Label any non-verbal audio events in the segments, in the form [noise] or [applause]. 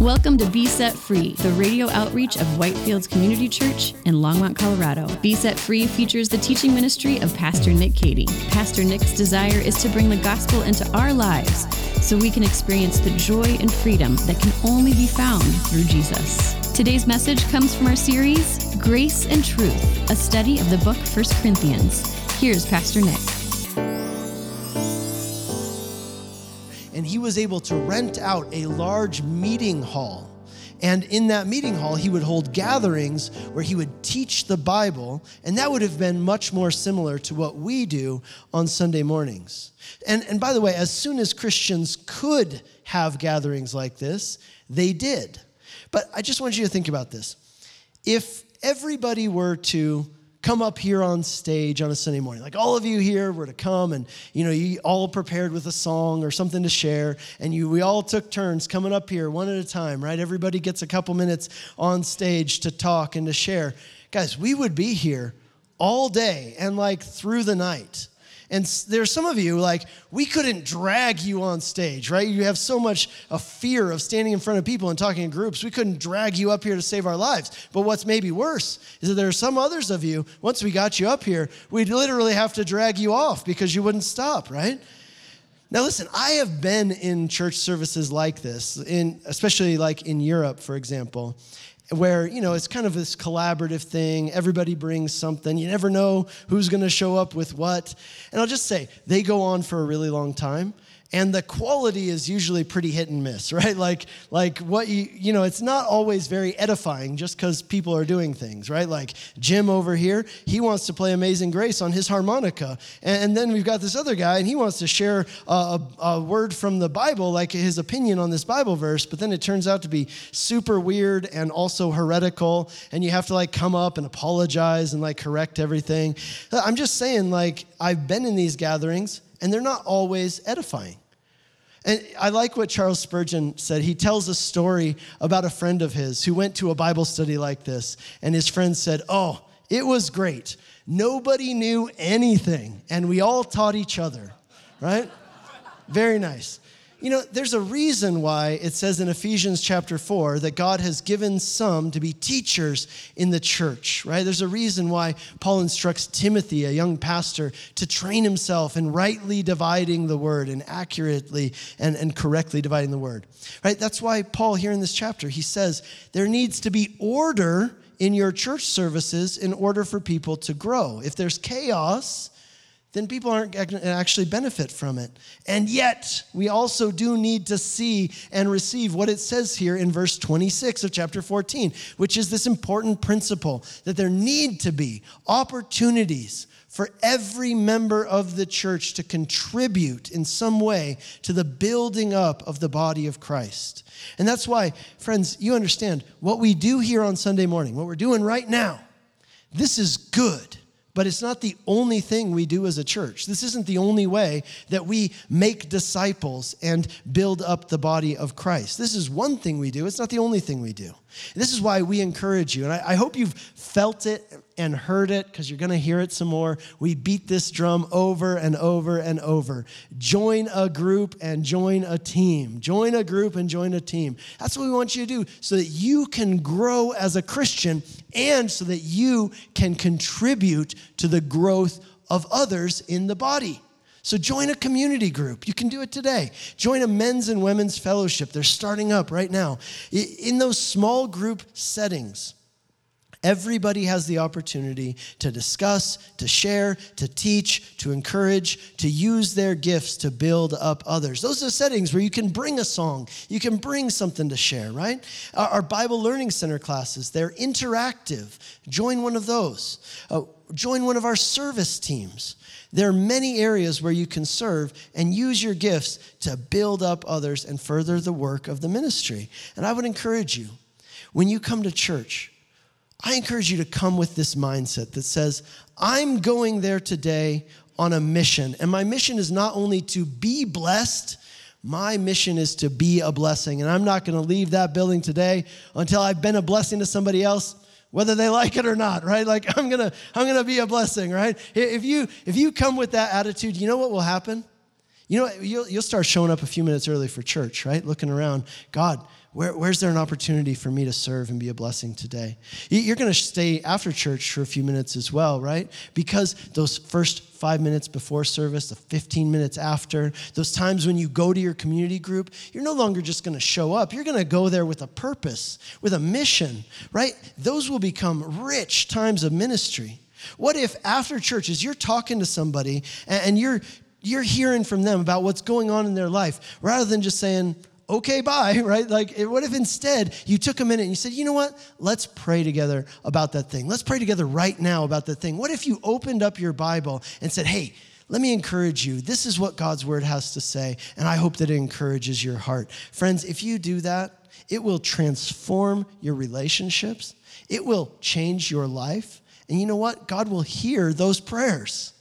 Welcome to Be Set Free, the radio outreach of Whitefields Community Church in Longmont, Colorado. Be Set Free features the teaching ministry of Pastor Nick Cady. Pastor Nick's desire is to bring the gospel into our lives so we can experience the joy and freedom that can only be found through Jesus. Today's message comes from our series, Grace and Truth, a study of the book 1 Corinthians. Here's Pastor Nick. And he was able to rent out a large meeting hall. And in that meeting hall, he would hold gatherings where he would teach the Bible, and that would have been much more similar to what we do on Sunday mornings. And, and by the way, as soon as Christians could have gatherings like this, they did. But I just want you to think about this. If everybody were to come up here on stage on a Sunday morning. Like all of you here were to come and you know you all prepared with a song or something to share and you we all took turns coming up here one at a time, right? Everybody gets a couple minutes on stage to talk and to share. Guys, we would be here all day and like through the night. And there's some of you, like, we couldn't drag you on stage, right? You have so much a fear of standing in front of people and talking in groups. We couldn't drag you up here to save our lives. But what's maybe worse is that there are some others of you, once we got you up here, we'd literally have to drag you off because you wouldn't stop, right? Now, listen, I have been in church services like this, in, especially like in Europe, for example where you know it's kind of this collaborative thing. Everybody brings something. You never know who's going to show up with what. And i'll just say they go on for a really long time and the quality is usually pretty hit and miss [laughs] right? Like like what you you know it's not always very edifying just because people are doing things right? Like jim over here he wants to play amazing grace on his harmonica. And, and then we've got this other guy and he wants to share a, a, a word from the bible like his opinion on this bible verse but then it turns out to be super weird and also heretical and you have to like come up and apologize and like correct everything. Uh, I'm just saying like i've been in these gatherings and they're not always edifying. And I like what Charles Spurgeon said. He tells a story about a friend of his who went to a Bible study like this, and his friend said, Oh, it was great. Nobody knew anything, and we all taught each other, right? Very nice. You know, there's a reason why it says in Ephesians chapter 4 that God has given some to be teachers in the church, right? There's a reason why Paul instructs Timothy, a young pastor, to train himself in rightly dividing the word and accurately and, and correctly dividing the word, right? That's why Paul, here in this chapter, he says there needs to be order in your church services in order for people to grow. If there's chaos, then people aren't actually benefit from it. And yet, we also do need to see and receive what it says here in verse 26 of chapter 14, which is this important principle that there need to be opportunities for every member of the church to contribute in some way to the building up of the body of Christ. And that's why, friends, you understand what we do here on Sunday morning, what we're doing right now, this is good but it's not the only thing we do as a church. This isn't the only way that we make disciples and build up the body of Christ. This is one thing we do, it's not the only thing we do. And this is why we encourage you, and I, I hope you've felt it and heard it because you're going to hear it some more. We beat this drum over and over and over. Join a group and join a team. Join a group and join a team. That's what we want you to do so that you can grow as a Christian and so that you can contribute to the growth of others in the body. So join a community group. You can do it today. Join a men's and women's fellowship. They're starting up right now. In those small group settings, Everybody has the opportunity to discuss, to share, to teach, to encourage, to use their gifts to build up others. Those are settings where you can bring a song, you can bring something to share, right? Our, Bible Learning Center classes, they're interactive. Join one of those. Uh, join one of our service teams. There are many areas where you can serve and use your gifts to build up others and further the work of the ministry. And I would encourage you, when you come to church, I encourage you to come with this mindset that says, I'm going there today on a mission. And my mission is not only to be blessed, my mission is to be a blessing. And I'm not going to leave that building today until I've been a blessing to somebody else whether they like it or not right? Like [laughs] i'm gonna i'm gonna be a blessing right? If you if you come with that attitude you know what will happen You know, you'll, you'll start showing up a few minutes early for church, right? Looking around. God, where, where's there an opportunity for me to serve and be a blessing today? You're going to stay after church for a few minutes as well, right? Because those first five minutes before service, the 15 minutes after, those times when you go to your community group, you're no longer just going to show up. You're going to go there with a purpose, with a mission, right? Those will become rich times of ministry. What if after church, as you're talking to somebody and you're you're hearing from them about what's going on in their life, rather than just saying, okay, bye, [laughs] right? Like, eh, what if instead you took a minute and you said, you know what? Let's pray together about that thing. Let's pray together right now about that thing. What if you opened up your Bible and said, hey, let me encourage you. This is what God's word has to say, and I hope that it encourages your heart. Friends, if you do that, it will transform your relationships, it will change your life. And you know what? God will hear those prayers.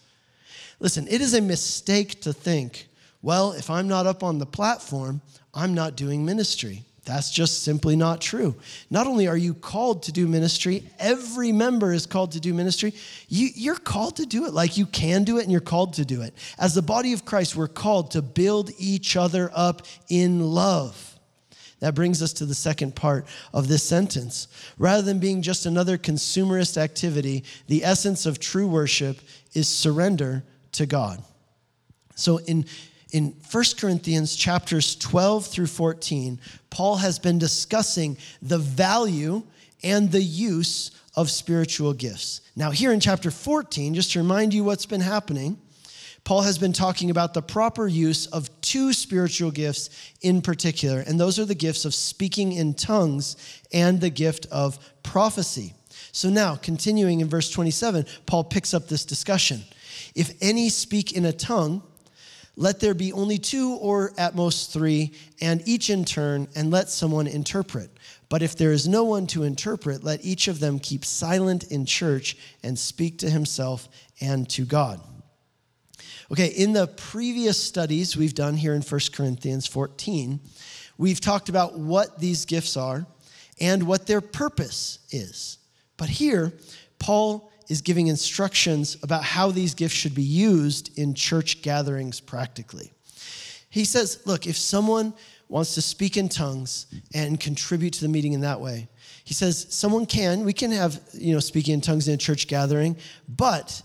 Listen, it is a mistake to think, well, if I'm not up on the platform, I'm not doing ministry. That's just simply not true. Not only are you called to do ministry, every member is called to do ministry. You, are called to do it like you can do it and you're called to do it. As the body of Christ, we're called to build each other up in love. That brings us to the second part of this sentence. Rather than being just another consumerist activity, the essence of true worship is surrender to God. So in in 1 Corinthians chapters 12 through 14, Paul has been discussing the value and the use of spiritual gifts. Now, here in chapter 14, just to remind you what's been happening, Paul has been talking about the proper use of two spiritual gifts in particular, and those are the gifts of speaking in tongues and the gift of prophecy. So now, continuing in verse 27, Paul picks up this discussion. If any speak in a tongue, let there be only two or at most three, and each in turn, and let someone interpret. But if there is no one to interpret, let each of them keep silent in church and speak to himself and to God. Okay, in the previous studies we've done here in 1 Corinthians 14, we've talked about what these gifts are and what their purpose is. But here, Paul is giving instructions about how these gifts should be used in church gatherings practically. He says, look, if someone wants to speak in tongues and contribute to the meeting in that way, he says someone can, we can have, you know, speaking in tongues in a church gathering, but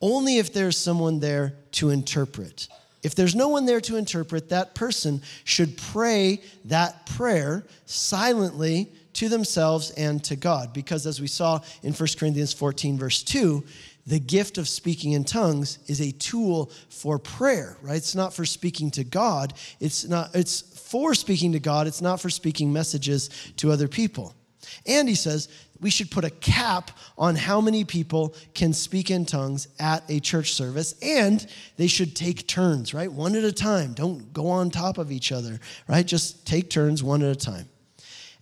only if there's someone there to interpret. If there's no one there to interpret, that person should pray that prayer silently to themselves and to God. Because as we saw in 1 Corinthians 14, verse 2, the gift of speaking in tongues is a tool for prayer, right? It's not for speaking to God. It's not it's for speaking to God. It's not for speaking messages to other people. And he says we should put a cap on how many people can speak in tongues at a church service and they should take turns, right? One at a time. Don't go on top of each other, right? Just take turns one at a time.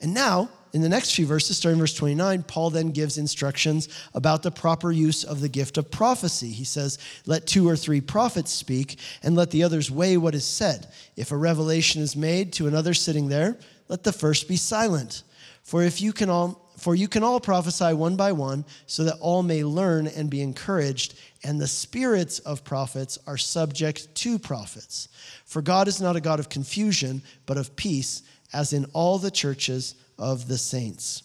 And now in the next few verses, starting verse 29, Paul then gives instructions about the proper use of the gift of prophecy. He says, Let two or three prophets speak, and let the others weigh what is said. If a revelation is made to another sitting there, let the first be silent. For if you can all for you can all prophesy one by one, so that all may learn and be encouraged, and the spirits of prophets are subject to prophets. For God is not a God of confusion, but of peace, as in all the churches of the saints.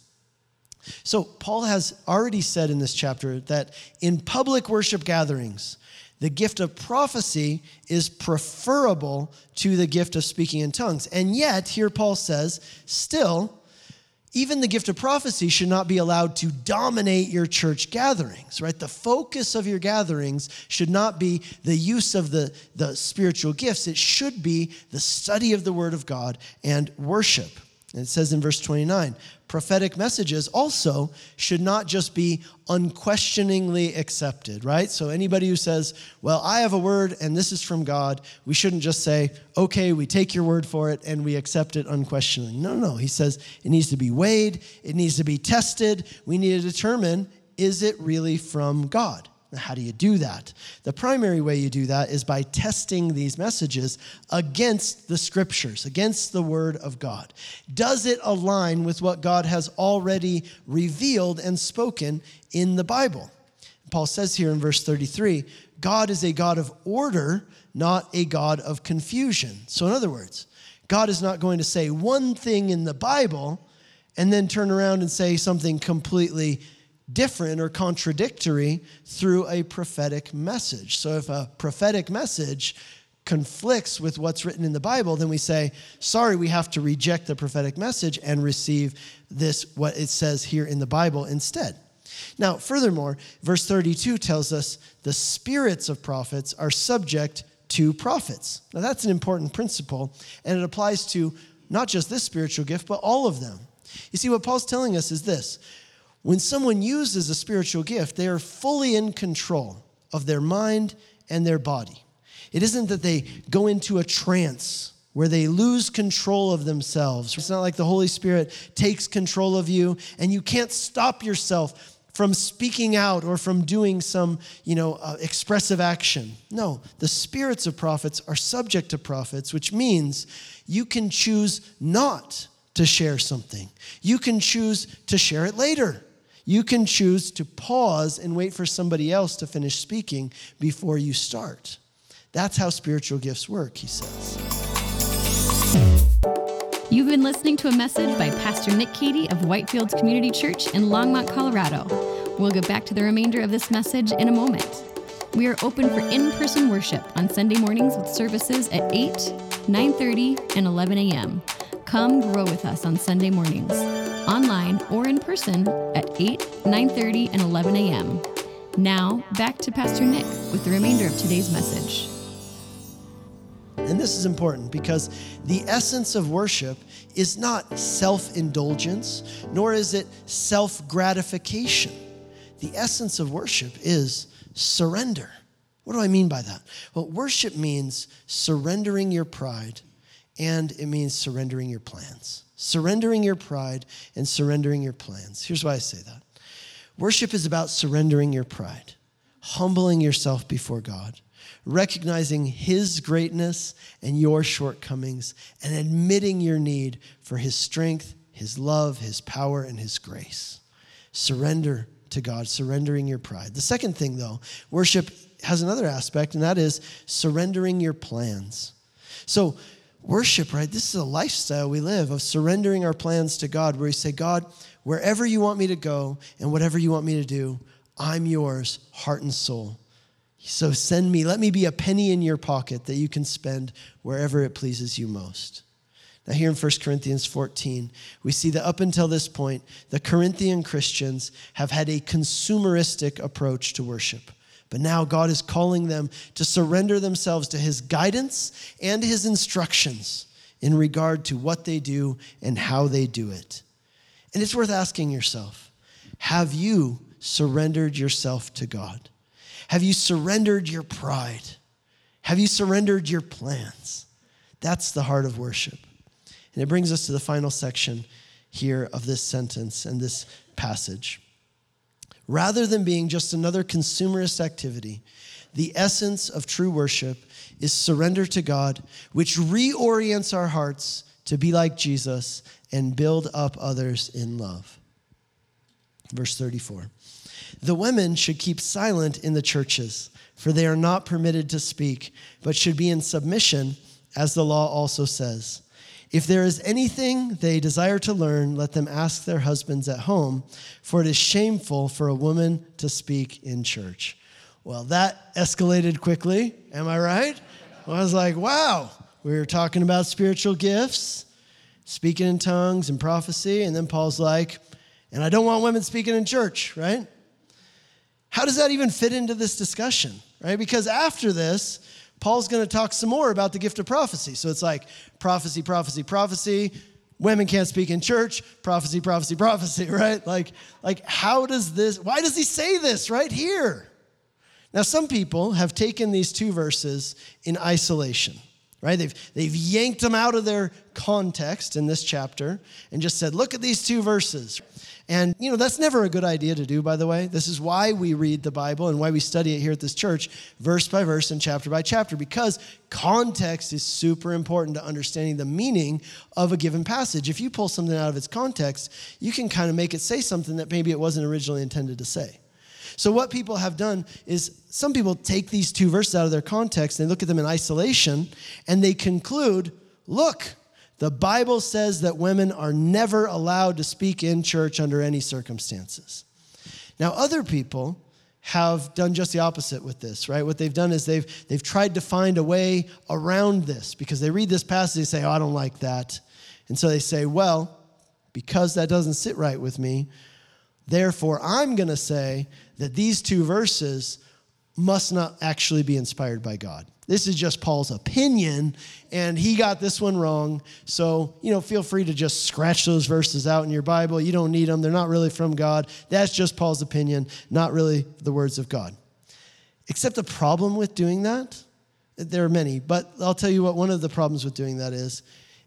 So, Paul has already said in this chapter that in public worship gatherings, the gift of prophecy is preferable to the gift of speaking in tongues. And yet, here Paul says, still, even the gift of prophecy should not be allowed to dominate your church gatherings, right? The focus of your gatherings should not be the use of the, the spiritual gifts, it should be the study of the Word of God and worship. And it says in verse 29 prophetic messages also should not just be unquestioningly accepted, right? So anybody who says, Well, I have a word and this is from God, we shouldn't just say, Okay, we take your word for it and we accept it unquestioningly. No, no. He says it needs to be weighed, it needs to be tested. We need to determine is it really from God? How do you do that? The primary way you do that is by testing these messages against the scriptures, against the word of God. Does it align with what God has already revealed and spoken in the Bible? Paul says here in verse 33 God is a God of order, not a God of confusion. So, in other words, God is not going to say one thing in the Bible and then turn around and say something completely different or contradictory through a prophetic message. So, if a prophetic message conflicts with what's written in the Bible, then we say, sorry, we have to reject the prophetic message and receive this, what it says here in the Bible instead. Now, furthermore, verse 32 tells us the spirits of prophets are subject to prophets. Now, that's an important principle, and it applies to not just this spiritual gift, but all of them. You see, what Paul's telling us is this when someone uses a spiritual gift, they are fully in control of their mind and their body. It isn't that they go into a trance where they lose control of themselves. It's not like the Holy Spirit takes control of you and you can't stop yourself from speaking out or from doing some, you know, uh, expressive action. No, the spirits of prophets are subject to prophets, which means you can choose not to share something. You can choose to share it later. You can choose to pause and wait for somebody else to finish speaking before you start. That's how spiritual gifts work, he says. You've been listening to a message by Pastor Nick Cady of Whitefields Community Church in Longmont, Colorado. We'll get back to the remainder of this message in a moment. We are open for in-person worship on Sunday mornings with services at 8, 9:30, and 11 a.m. Come grow with us on Sunday mornings, online or in person at 8, 9:30, and 11 a.m. Now, back to Pastor Nick with the remainder of today's message. And this is important because the essence of worship is not self indulgence, nor is it self gratification. The essence of worship is surrender. What do I mean by that? Well, worship means surrendering your pride and it means surrendering your plans. Surrendering your pride and surrendering your plans. Here's why I say that worship is about surrendering your pride, humbling yourself before God recognizing His greatness and your shortcomings, and admitting your need for His strength, His love, His power, and His grace. Surrender to God, surrendering your pride. The second thing, though, worship has another aspect, and that is surrendering your plans. So, worship, right? This is a lifestyle we live of surrendering our plans to God, where we say, God, wherever you want me to go and whatever you want me to do, I'm yours, heart and soul. So send me, let me be a penny in your pocket that you can spend wherever it pleases you most. Now, here in 1 Corinthians 14, we see that up until this point, the Corinthian Christians have had a consumeristic approach to worship. But now God is calling them to surrender themselves to his guidance and his instructions in regard to what they do and how they do it. And it's worth asking yourself have you surrendered yourself to God? Have you surrendered your pride? Have you surrendered your plans? That's the heart of worship. And it brings us to the final section here of this sentence and this passage. Rather than being just another consumerist activity, the essence of true worship is surrender to God, which reorients our hearts to be like Jesus and build up others in love. Verse 34. The women should keep silent in the churches, for they are not permitted to speak, but should be in submission, as the law also says. If there is anything they desire to learn, let them ask their husbands at home, for it is shameful for a woman to speak in church. Well, that escalated quickly. Am I right? I was like, wow, we were talking about spiritual gifts, speaking in tongues and prophecy. And then Paul's like, and I don't want women speaking in church, right? How does that even fit into this discussion, right? Because after this, Paul's going to talk some more about the gift of prophecy. So it's like prophecy, prophecy, prophecy. Women can't speak in church. Prophecy, prophecy, prophecy, [laughs] right? Like, like how does this, why does he say this right here? Now, some people have taken these two verses in isolation, right? They've, they've yanked them out of their context in this chapter and just said, look at these two verses. And, you know, that's never a good idea to do, by the way. This is why we read the Bible and why we study it here at this church, verse by verse and chapter by chapter, because context is super important to understanding the meaning of a given passage. If you pull something out of its context, you can kind of make it say something that maybe it wasn't originally intended to say. So, what people have done is some people take these two verses out of their context, they look at them in isolation, and they conclude look, the Bible says that women are never allowed to speak in church under any circumstances. Now, other people have done just the opposite with this, right? What they've done is they've, they've tried to find a way around this because they read this passage and say, oh, I don't like that. And so they say, well, because that doesn't sit right with me, therefore I'm going to say that these two verses must not actually be inspired by God. This is just Paul's opinion, and he got this one wrong. So, you know, feel free to just scratch those verses out in your Bible. You don't need them, they're not really from God. That's just Paul's opinion, not really the words of God. Except the problem with doing that, there are many, but I'll tell you what one of the problems with doing that is.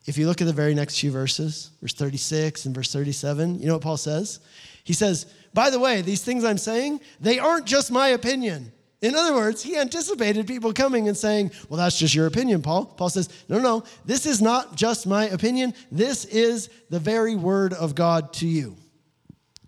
If you look at the very next few verses, verse 36 and verse 37, you know what Paul says? He says, By the way, these things I'm saying, they aren't just my opinion. In other words, he anticipated people coming and saying, Well, that's just your opinion, Paul. Paul says, No, no, this is not just my opinion. This is the very word of God to you.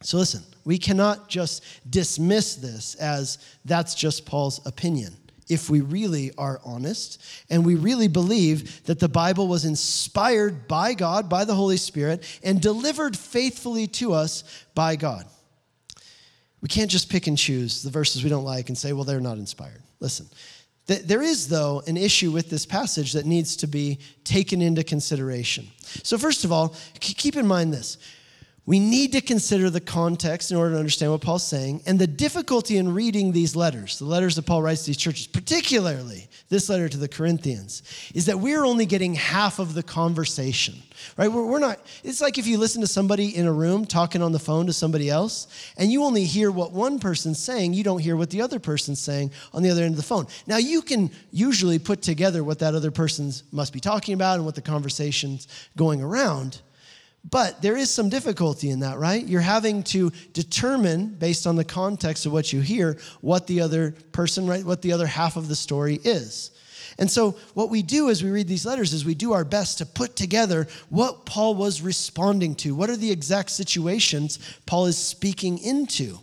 So listen, we cannot just dismiss this as that's just Paul's opinion. If we really are honest and we really believe that the Bible was inspired by God, by the Holy Spirit, and delivered faithfully to us by God. We can't just pick and choose the verses we don't like and say, well, they're not inspired. Listen, there is, though, an issue with this passage that needs to be taken into consideration. So, first of all, keep in mind this we need to consider the context in order to understand what Paul's saying and the difficulty in reading these letters, the letters that Paul writes to these churches, particularly this letter to the Corinthians, is that we're only getting half of the conversation, right? We're, we're not, it's like if you listen to somebody in a room talking on the phone to somebody else and you only hear what one person's saying, you don't hear what the other person's saying on the other end of the phone. Now, you can usually put together what that other person must be talking about and what the conversation's going around. But there is some difficulty in that, right? You're having to determine, based on the context of what you hear, what the other person, right, what the other half of the story is. And so, what we do as we read these letters is we do our best to put together what Paul was responding to. What are the exact situations Paul is speaking into?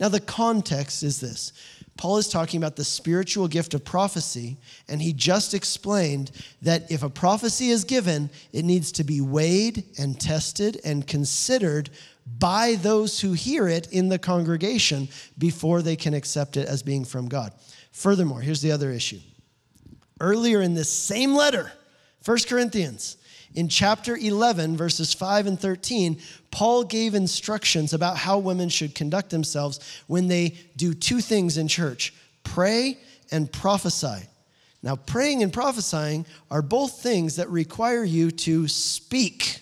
Now, the context is this Paul is talking about the spiritual gift of prophecy, and he just explained that if a prophecy is given, it needs to be weighed and tested and considered by those who hear it in the congregation before they can accept it as being from God. Furthermore, here's the other issue. Earlier in this same letter, 1 Corinthians, in chapter 11, verses 5 and 13, Paul gave instructions about how women should conduct themselves when they do two things in church pray and prophesy. Now, praying and prophesying are both things that require you to speak.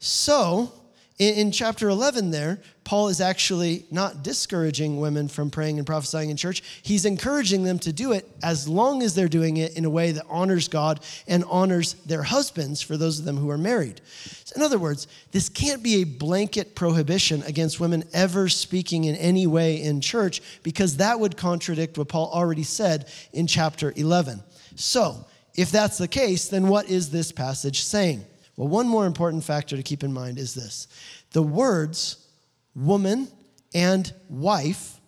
So, in, chapter 11, there, Paul is actually not discouraging women from praying and prophesying in church. He's encouraging them to do it as long as they're doing it in a way that honors God and honors their husbands for those of them who are married. So in other words, this can't be a blanket prohibition against women ever speaking in any way in church because that would contradict what Paul already said in chapter 11. So, if that's the case, then what is this passage saying? Well, one more important factor to keep in mind is this the words woman and wife,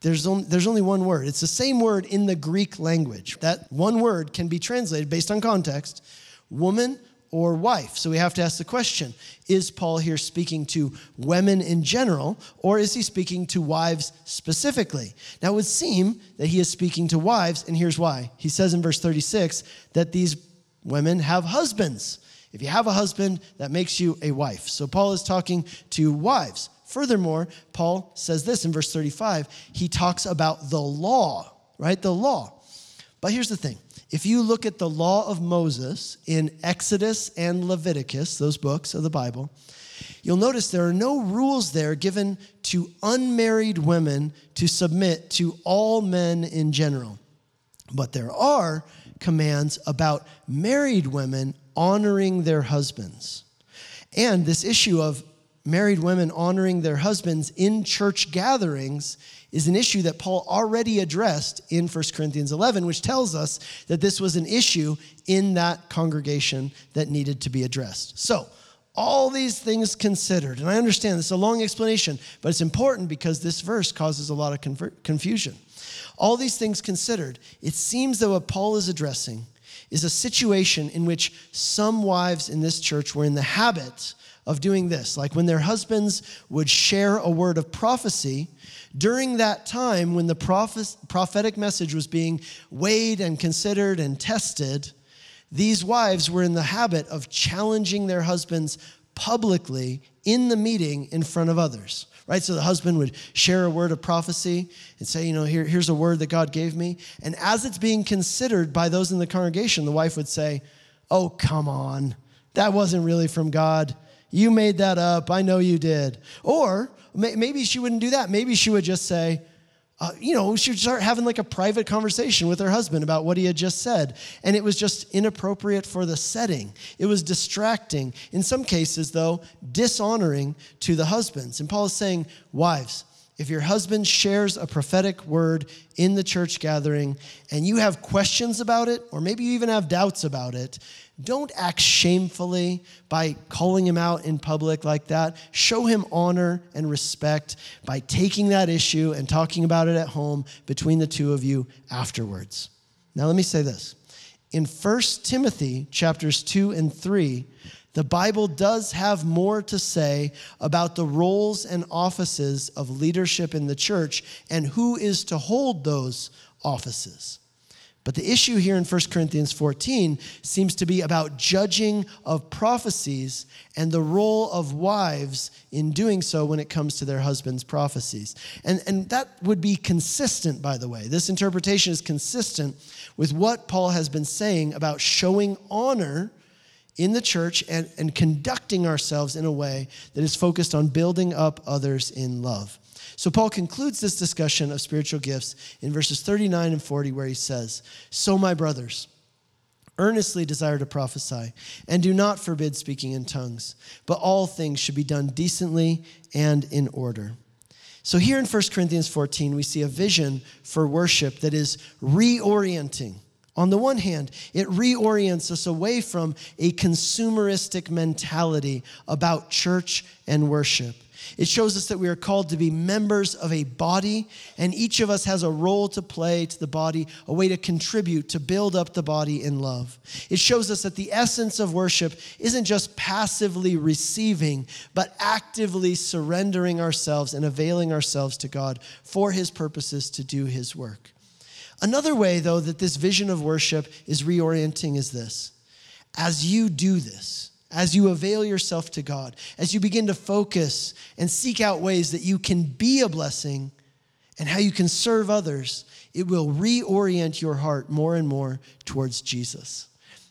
there's only, there's only one word. It's the same word in the Greek language. That one word can be translated based on context woman or wife. So we have to ask the question is Paul here speaking to women in general, or is he speaking to wives specifically? Now it would seem that he is speaking to wives, and here's why. He says in verse 36 that these women have husbands. If you have a husband, that makes you a wife. So Paul is talking to wives. Furthermore, Paul says this in verse 35. He talks about the law, right? The law. But here's the thing if you look at the law of Moses in Exodus and Leviticus, those books of the Bible, you'll notice there are no rules there given to unmarried women to submit to all men in general. But there are commands about married women honoring their husbands. And this issue of married women honoring their husbands in church gatherings is an issue that Paul already addressed in 1 Corinthians 11, which tells us that this was an issue in that congregation that needed to be addressed. So, All these things considered. And I understand this is a long explanation, but it's important because this verse causes a lot of confusion. All these things considered, it seems that what Paul is addressing is a situation in which some wives in this church were in the habit of doing this. Like when their husbands would share a word of prophecy, during that time when the prophetic message was being weighed and considered and tested, these wives were in the habit of challenging their husbands publicly in the meeting in front of others. Right? So the husband would share a word of prophecy and say, you know, Here, here's a word that God gave me. And as it's being considered by those in the congregation, the wife would say, Oh, come on. That wasn't really from God. You made that up. I know you did. Or maybe she wouldn't do that. Maybe she would just say, uh, you know, she would start having like a private conversation with her husband about what he had just said. And it was just inappropriate for the setting. It was distracting. In some cases, though, dishonoring to the husbands. And Paul is saying, wives, if your husband shares a prophetic word in the church gathering and you have questions about it, or maybe you even have doubts about it, don't act shamefully by calling him out in public like that. Show him honor and respect by taking that issue and talking about it at home between the two of you afterwards. Now let me say this. In 1 Timothy chapters 2 and 3, the Bible does have more to say about the roles and offices of leadership in the church and who is to hold those offices. But the issue here in 1 Corinthians 14 seems to be about judging of prophecies and the role of wives in doing so when it comes to their husbands' prophecies. And, and that would be consistent, by the way. This interpretation is consistent with what Paul has been saying about showing honor in the church and, and conducting ourselves in a way that is focused on building up others in love. So Paul concludes this discussion of spiritual gifts in verses 39 and 40, where he says, So, my brothers, earnestly desire to prophesy, and do not forbid speaking in tongues, but all things should be done decently and in order. So, here in 1 Corinthians 14, we see a vision for worship that is reorienting. On the one hand, it reorients us away from a consumeristic mentality about church and worship. It shows us that we are called to be members of a body, and each of us has a role to play to the body, a way to contribute to build up the body in love. It shows us that the essence of worship isn't just passively receiving, but actively surrendering ourselves and availing ourselves to God for His purposes to do His work. Another way, though, that this vision of worship is reorienting is this as you do this, as you avail yourself to God, as you begin to focus and seek out ways that you can be a blessing and how you can serve others, it will reorient your heart more and more towards Jesus.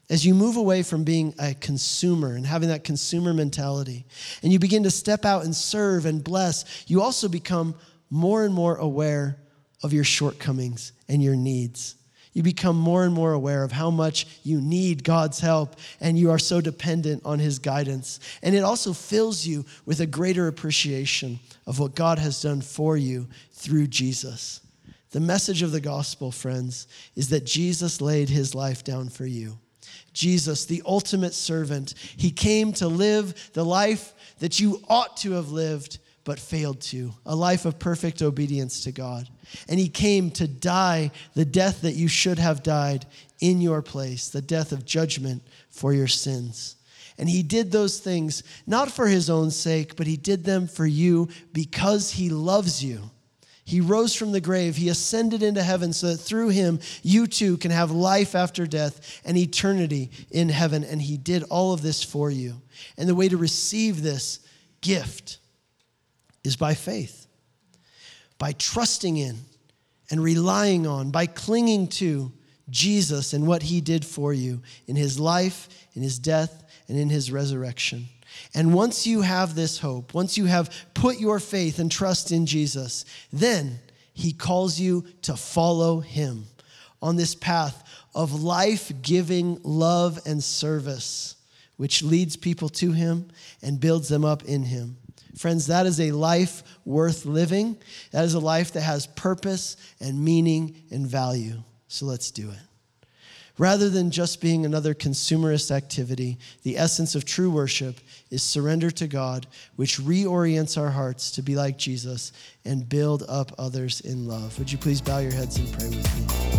As you move away from being a consumer and having that consumer mentality, and you begin to step out and serve and bless, you also become more and more aware of your shortcomings and your needs you become more and more aware of how much you need God's help and you are so dependent on His guidance. And it also fills you with a greater appreciation of what God has done for you through Jesus. The message of the gospel, friends, is that Jesus laid His life down for you. Jesus, the ultimate servant, He came to live the life that you ought to have lived but failed to, a life of perfect obedience to God. And he came to die the death that you should have died in your place, the death of judgment for your sins. And he did those things not for his own sake, but he did them for you because he loves you. He rose from the grave. He ascended into heaven so that through him, you too can have life after death and eternity in heaven. And he did all of this for you. And the way to receive this gift is by faith by trusting in and relying on, by clinging to Jesus and what he did for you in his life, in his death, and in his resurrection. And once you have this hope, once you have put your faith and trust in Jesus, then he calls you to follow him on this path of life giving love and service, which leads people to him and builds them up in him. Friends, that is a life worth living. That is a life that has purpose and meaning and value. So let's do it. Rather than just being another consumerist activity, the essence of true worship is surrender to God, which reorients our hearts to be like Jesus and build up others in love. Would you please bow your heads and pray with me?